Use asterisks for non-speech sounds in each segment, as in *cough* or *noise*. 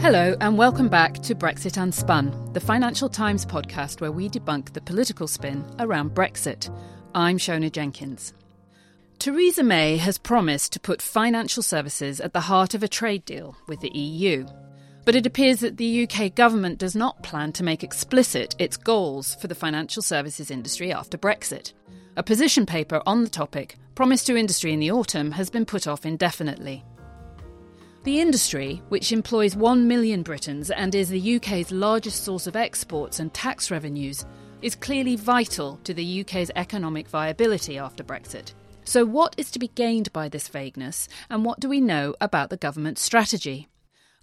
Hello, and welcome back to Brexit Unspun, the Financial Times podcast where we debunk the political spin around Brexit. I'm Siona Jenkins. Theresa May has promised to put financial services at the heart of a trade deal with the EU. But it appears that the UK government does not plan to make explicit its goals for the financial services industry after Brexit. A position paper on the topic, promised to industry in the autumn, has been put off indefinitely. The industry, which employs 1 million Britons and is the UK's largest source of exports and tax revenues, is clearly vital to the UK's economic viability after Brexit. So, what is to be gained by this vagueness, and what do we know about the government's strategy?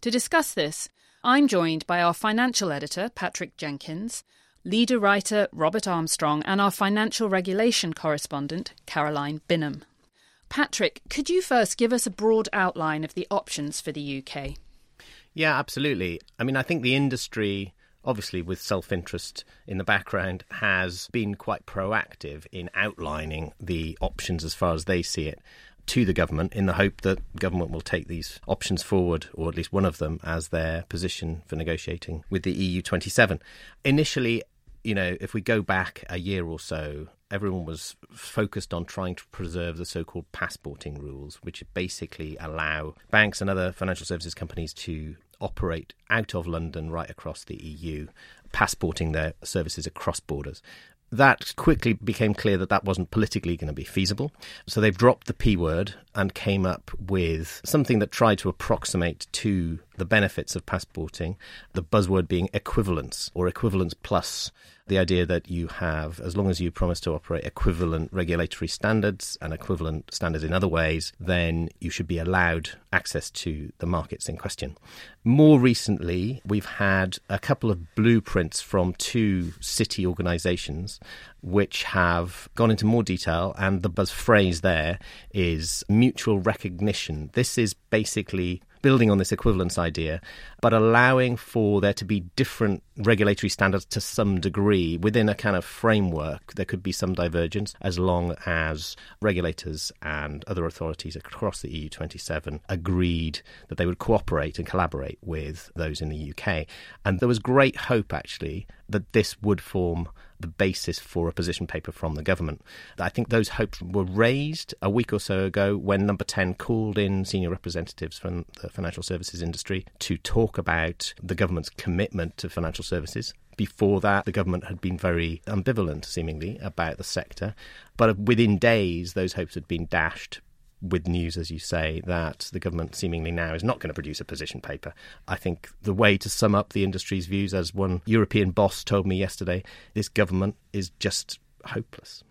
To discuss this, I'm joined by our financial editor, Patrick Jenkins, leader writer, Robert Armstrong, and our financial regulation correspondent, Caroline Binham. Patrick, could you first give us a broad outline of the options for the UK? Yeah, absolutely. I mean, I think the industry, obviously with self interest in the background, has been quite proactive in outlining the options as far as they see it to the government in the hope that government will take these options forward, or at least one of them, as their position for negotiating with the EU 27. Initially, you know, if we go back a year or so, everyone was focused on trying to preserve the so-called passporting rules, which basically allow banks and other financial services companies to operate out of London right across the EU, passporting their services across borders that quickly became clear that that wasn't politically going to be feasible. So they've dropped the P word and came up with something that tried to approximate to the benefits of passporting, the buzzword being equivalence or equivalence plus the idea that you have, as long as you promise to operate equivalent regulatory standards and equivalent standards in other ways, then you should be allowed access to the markets in question. More recently, we've had a couple of blueprints from two city organisations which have gone into more detail, and the buzz phrase there is mutual recognition. This is basically building on this equivalence idea, but allowing for there to be different regulatory standards to some degree within a kind of framework. There could be some divergence as long as regulators and other authorities across the EU 27 agreed that they would cooperate and collaborate with those in the UK. And there was great hope, actually, that this would form the basis for a position paper from the government. I think those hopes were raised a week or so ago when Number 10 called in senior representatives from the financial services industry to talk about the government's commitment to financial services. Before that, the government had been very ambivalent, seemingly, about the sector. But within days, those hopes had been dashed with news, as you say, that the government seemingly now is not going to produce a position paper. I think the way to sum up the industry's views, as one European boss told me yesterday, this government is just hopeless.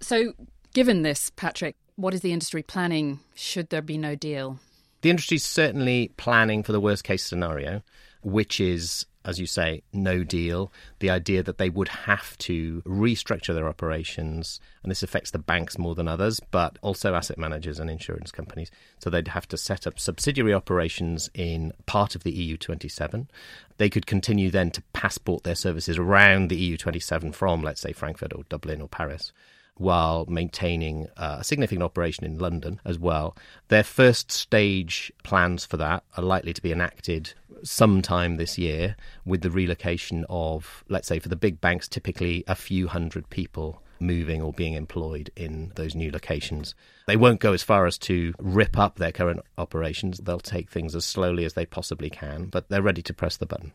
So, given this, Patrick, what is the industry planning should there be no deal? The industry is certainly planning for the worst case scenario, which is as you say, no deal, the idea that they would have to restructure their operations, and this affects the banks more than others, but also asset managers and insurance companies. So they'd have to set up subsidiary operations in part of the EU 27. They could continue then to passport their services around the EU 27 from, let's say, Frankfurt or Dublin or Paris while maintaining uh, a significant operation in London as well. Their first stage plans for that are likely to be enacted sometime this year with the relocation of, let's say, for the big banks, typically a few hundred people moving or being employed in those new locations. They won't go as far as to rip up their current operations. They'll take things as slowly as they possibly can, but they're ready to press the button.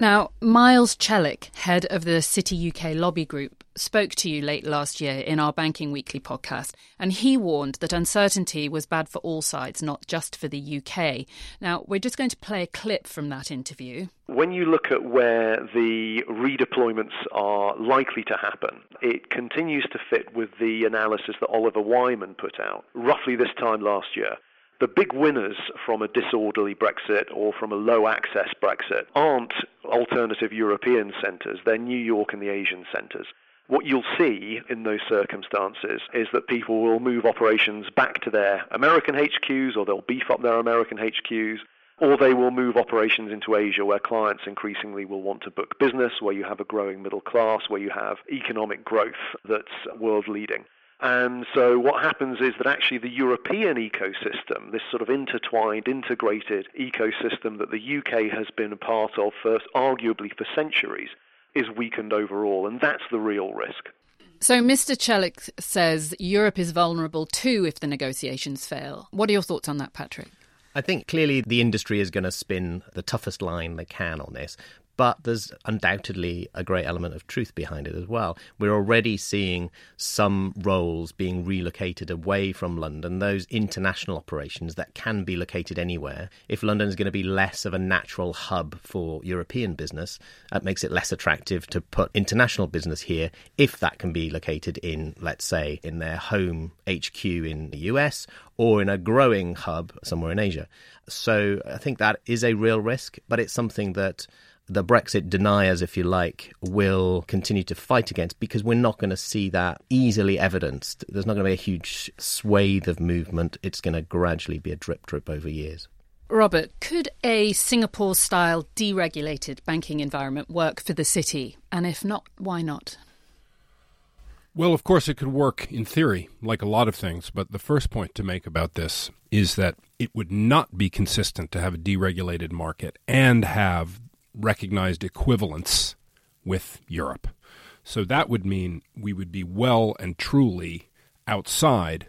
Now, Miles Celic, head of the City UK lobby group, spoke to you late last year in our Banking Weekly podcast, and he warned that uncertainty was bad for all sides, not just for the UK. Now, we're just going to play a clip from that interview. When you look at where the redeployments are likely to happen, it continues to fit with the analysis that Oliver Wyman put out roughly this time last year. The big winners from a disorderly Brexit or from a low access Brexit aren't alternative European centres, they're New York and the Asian centres. What you'll see in those circumstances is that people will move operations back to their American HQs or they'll beef up their American HQs or they will move operations into Asia where clients increasingly will want to book business, where you have a growing middle class, where you have economic growth that's world leading. And so what happens is that actually the European ecosystem, this sort of intertwined, integrated ecosystem that the UK has been a part of for arguably for centuries, is weakened overall. And that's the real risk. So Mr. Celic says Europe is vulnerable too if the negotiations fail. What are your thoughts on that, Patrick? I think clearly the industry is going to spin the toughest line they can on this but there's undoubtedly a great element of truth behind it as well. We're already seeing some roles being relocated away from London, those international operations that can be located anywhere. If London is going to be less of a natural hub for European business, that makes it less attractive to put international business here if that can be located in, let's say, in their home HQ in the US or in a growing hub somewhere in Asia. So I think that is a real risk, but it's something that the Brexit deniers, if you like, will continue to fight against because we're not going to see that easily evidenced. There's not going to be a huge swathe of movement. It's going to gradually be a drip drip over years. Robert, could a Singapore style deregulated banking environment work for the city? And if not, why not? Well, of course, it could work in theory, like a lot of things. But the first point to make about this is that it would not be consistent to have a deregulated market and have recognized equivalence with Europe. So that would mean we would be well and truly outside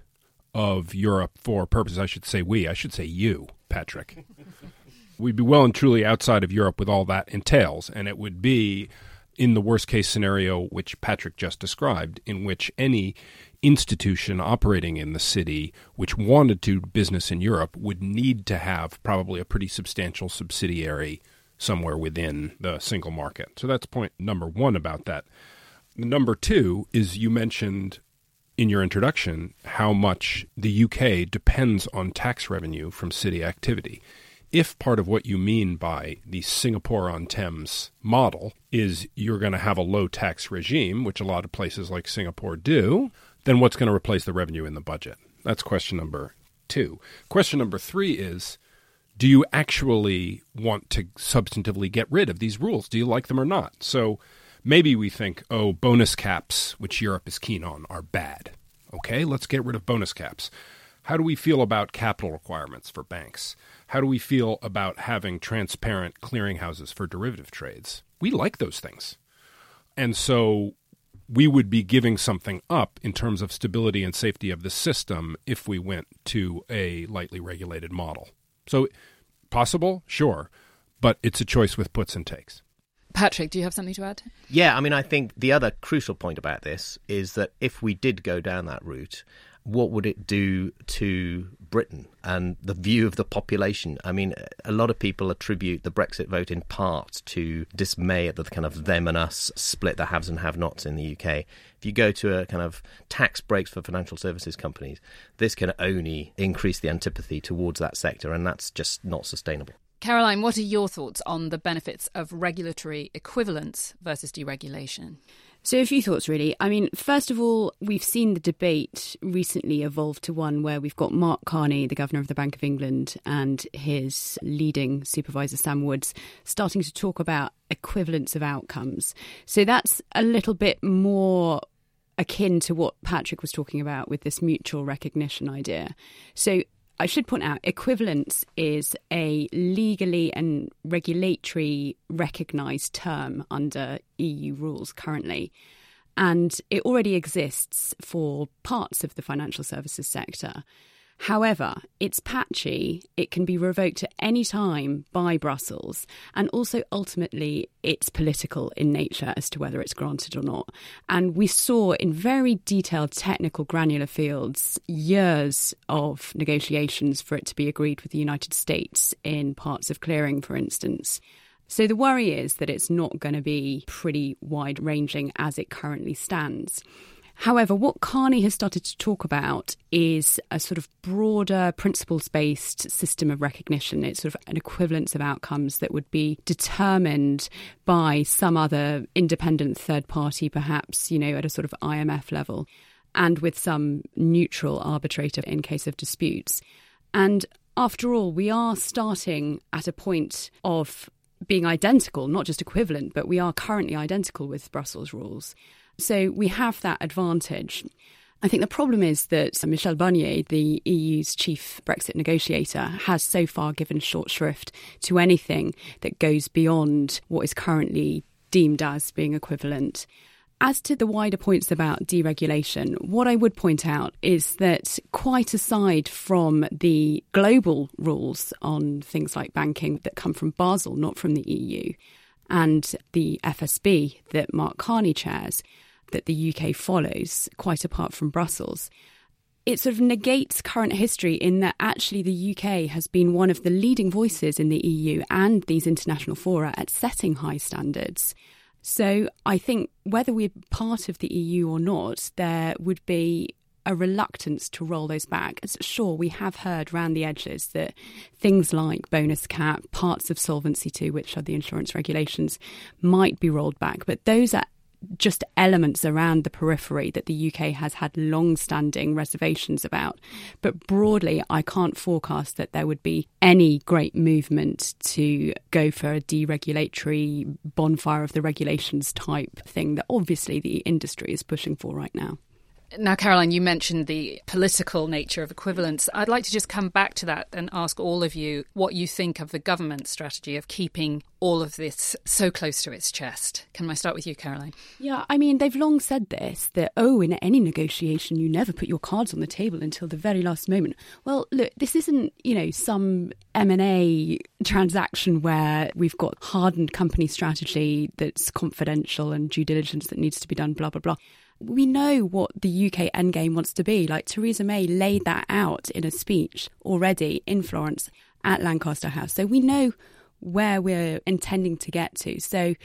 of Europe for purposes. I should say we, I should say you, Patrick. *laughs* We'd be well and truly outside of Europe with all that entails. And it would be in the worst case scenario, which Patrick just described, in which any institution operating in the city which wanted to do business in Europe would need to have probably a pretty substantial subsidiary somewhere within the single market. So that's point number one about that. Number two is you mentioned in your introduction how much the UK depends on tax revenue from city activity. If part of what you mean by the Singapore on Thames model is you're going to have a low tax regime, which a lot of places like Singapore do, then what's going to replace the revenue in the budget? That's question number two. Question number three is do you actually want to substantively get rid of these rules? Do you like them or not? So maybe we think, oh, bonus caps, which Europe is keen on, are bad. Okay, let's get rid of bonus caps. How do we feel about capital requirements for banks? How do we feel about having transparent clearinghouses for derivative trades? We like those things. And so we would be giving something up in terms of stability and safety of the system if we went to a lightly regulated model. So Possible? Sure. But it's a choice with puts and takes. Patrick, do you have something to add? Yeah, I mean, I think the other crucial point about this is that if we did go down that route, what would it do to Britain and the view of the population? I mean, a lot of people attribute the Brexit vote in part to dismay at the kind of them and us split, the haves and have nots in the UK. If you go to a kind of tax breaks for financial services companies, this can only increase the antipathy towards that sector, and that's just not sustainable. Caroline, what are your thoughts on the benefits of regulatory equivalence versus deregulation? So, a few thoughts really. I mean, first of all, we've seen the debate recently evolve to one where we've got Mark Carney, the Governor of the Bank of England, and his leading supervisor, Sam Woods, starting to talk about equivalence of outcomes. So, that's a little bit more akin to what Patrick was talking about with this mutual recognition idea. So, I should point out equivalence is a legally and regulatory recognised term under EU rules currently. And it already exists for parts of the financial services sector. However, it's patchy, it can be revoked at any time by Brussels, and also ultimately it's political in nature as to whether it's granted or not. And we saw in very detailed technical granular fields years of negotiations for it to be agreed with the United States in parts of clearing, for instance. So the worry is that it's not going to be pretty wide ranging as it currently stands. However, what Carney has started to talk about is a sort of broader principles based system of recognition. It's sort of an equivalence of outcomes that would be determined by some other independent third party, perhaps, you know, at a sort of IMF level, and with some neutral arbitrator in case of disputes. And after all, we are starting at a point of being identical, not just equivalent, but we are currently identical with Brussels rules. So we have that advantage. I think the problem is that Michel Barnier, the EU's chief Brexit negotiator, has so far given short shrift to anything that goes beyond what is currently deemed as being equivalent. As to the wider points about deregulation, what I would point out is that, quite aside from the global rules on things like banking that come from Basel, not from the EU, and the FSB that Mark Carney chairs, that the UK follows, quite apart from Brussels. It sort of negates current history in that actually the UK has been one of the leading voices in the EU and these international fora at setting high standards. So I think whether we're part of the EU or not, there would be a reluctance to roll those back. Sure, we have heard round the edges that things like bonus cap, parts of Solvency II, which are the insurance regulations, might be rolled back, but those are just elements around the periphery that the UK has had long standing reservations about. But broadly, I can't forecast that there would be any great movement to go for a deregulatory bonfire of the regulations type thing that obviously the industry is pushing for right now. Now, Caroline, you mentioned the political nature of equivalence. I'd like to just come back to that and ask all of you what you think of the government strategy of keeping all of this so close to its chest. Can I start with you, Caroline? Yeah, I mean, they've long said this that, oh, in any negotiation, you never put your cards on the table until the very last moment. Well, look, this isn't, you know, some M&A transaction where we've got hardened company strategy that's confidential and due diligence that needs to be done, blah, blah, blah we know what the UK endgame wants to be. Like Theresa May laid that out in a speech already in Florence at Lancaster House. So we know where we're intending to get to. So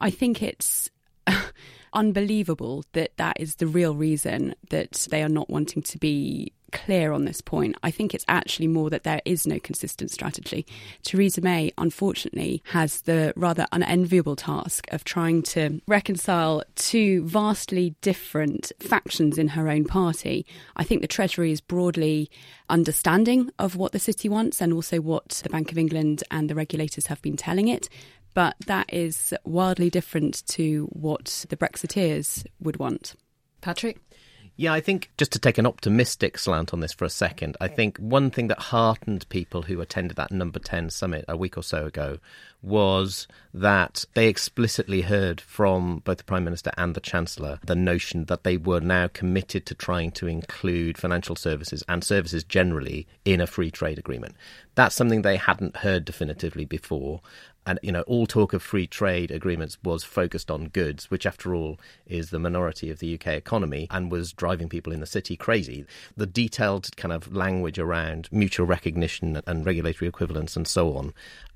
I think it's *laughs* unbelievable that that is the real reason that they are not wanting to be clear on this point. I think it's actually more that there is no consistent strategy. Theresa May, unfortunately, has the rather unenviable task of trying to reconcile two vastly different factions in her own party. I think the Treasury is broadly understanding of what the city wants and also what the Bank of England and the regulators have been telling it. But that is wildly different to what the Brexiteers would want. Patrick? Yeah, I think just to take an optimistic slant on this for a second, I think one thing that heartened people who attended that number 10 summit a week or so ago was that they explicitly heard from both the Prime Minister and the Chancellor the notion that they were now committed to trying to include financial services and services generally in a free trade agreement. That's something they hadn't heard definitively before and you know all talk of free trade agreements was focused on goods which after all is the minority of the UK economy and was driving people in the city crazy. The detailed kind of language around mutual recognition and regulatory equivalence and so on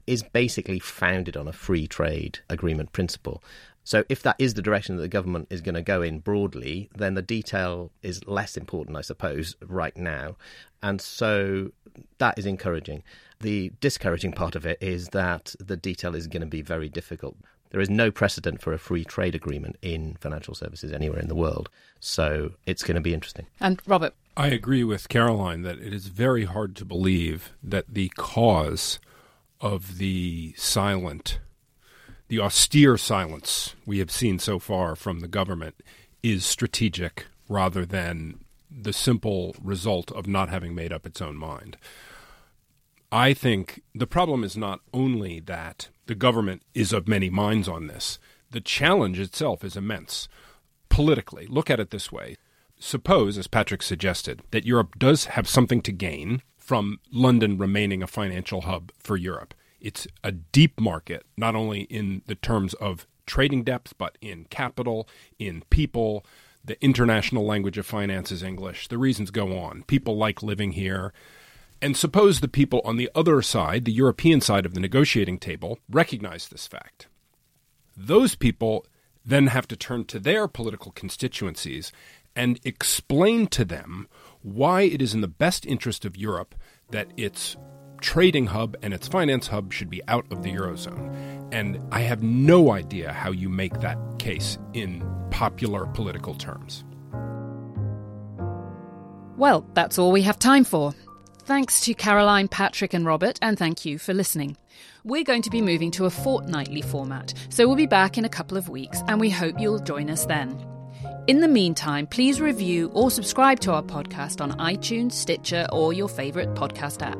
is basically founded on a free trade agreement principle so, if that is the direction that the government is going to go in broadly, then the detail is less important, I suppose, right now. And so that is encouraging. The discouraging part of it is that the detail is going to be very difficult. There is no precedent for a free trade agreement in financial services anywhere in the world. So it's going to be interesting. And Robert? I agree with Caroline that it is very hard to believe that the cause of the silent, the austere silence we have seen so far from the government is strategic rather than the simple result of not having made up its own mind. I think the problem is not only that the government is of many minds on this, the challenge itself is immense politically. Look at it this way suppose, as Patrick suggested, that Europe does have something to gain from London remaining a financial hub for Europe. It's a deep market, not only in the terms of trading depth, but in capital, in people. The international language of finance is English. The reasons go on. People like living here. And suppose the people on the other side, the European side of the negotiating table, recognize this fact. Those people then have to turn to their political constituencies and explain to them why it is in the best interest of Europe that its trading hub and its finance hub should be out of the Eurozone. And I have no idea how you make that case in popular political terms. Well, that's all we have time for. Thanks to Caroline, Patrick, and Robert, and thank you for listening. We're going to be moving to a fortnightly format, so we'll be back in a couple of weeks, and we hope you'll join us then. In the meantime, please review or subscribe to our podcast on iTunes, Stitcher, or your favourite podcast app.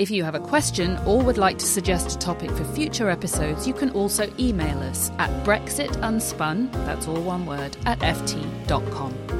If you have a question or would like to suggest a topic for future episodes, you can also email us at brexitunspun, that's all one word, at ft.com.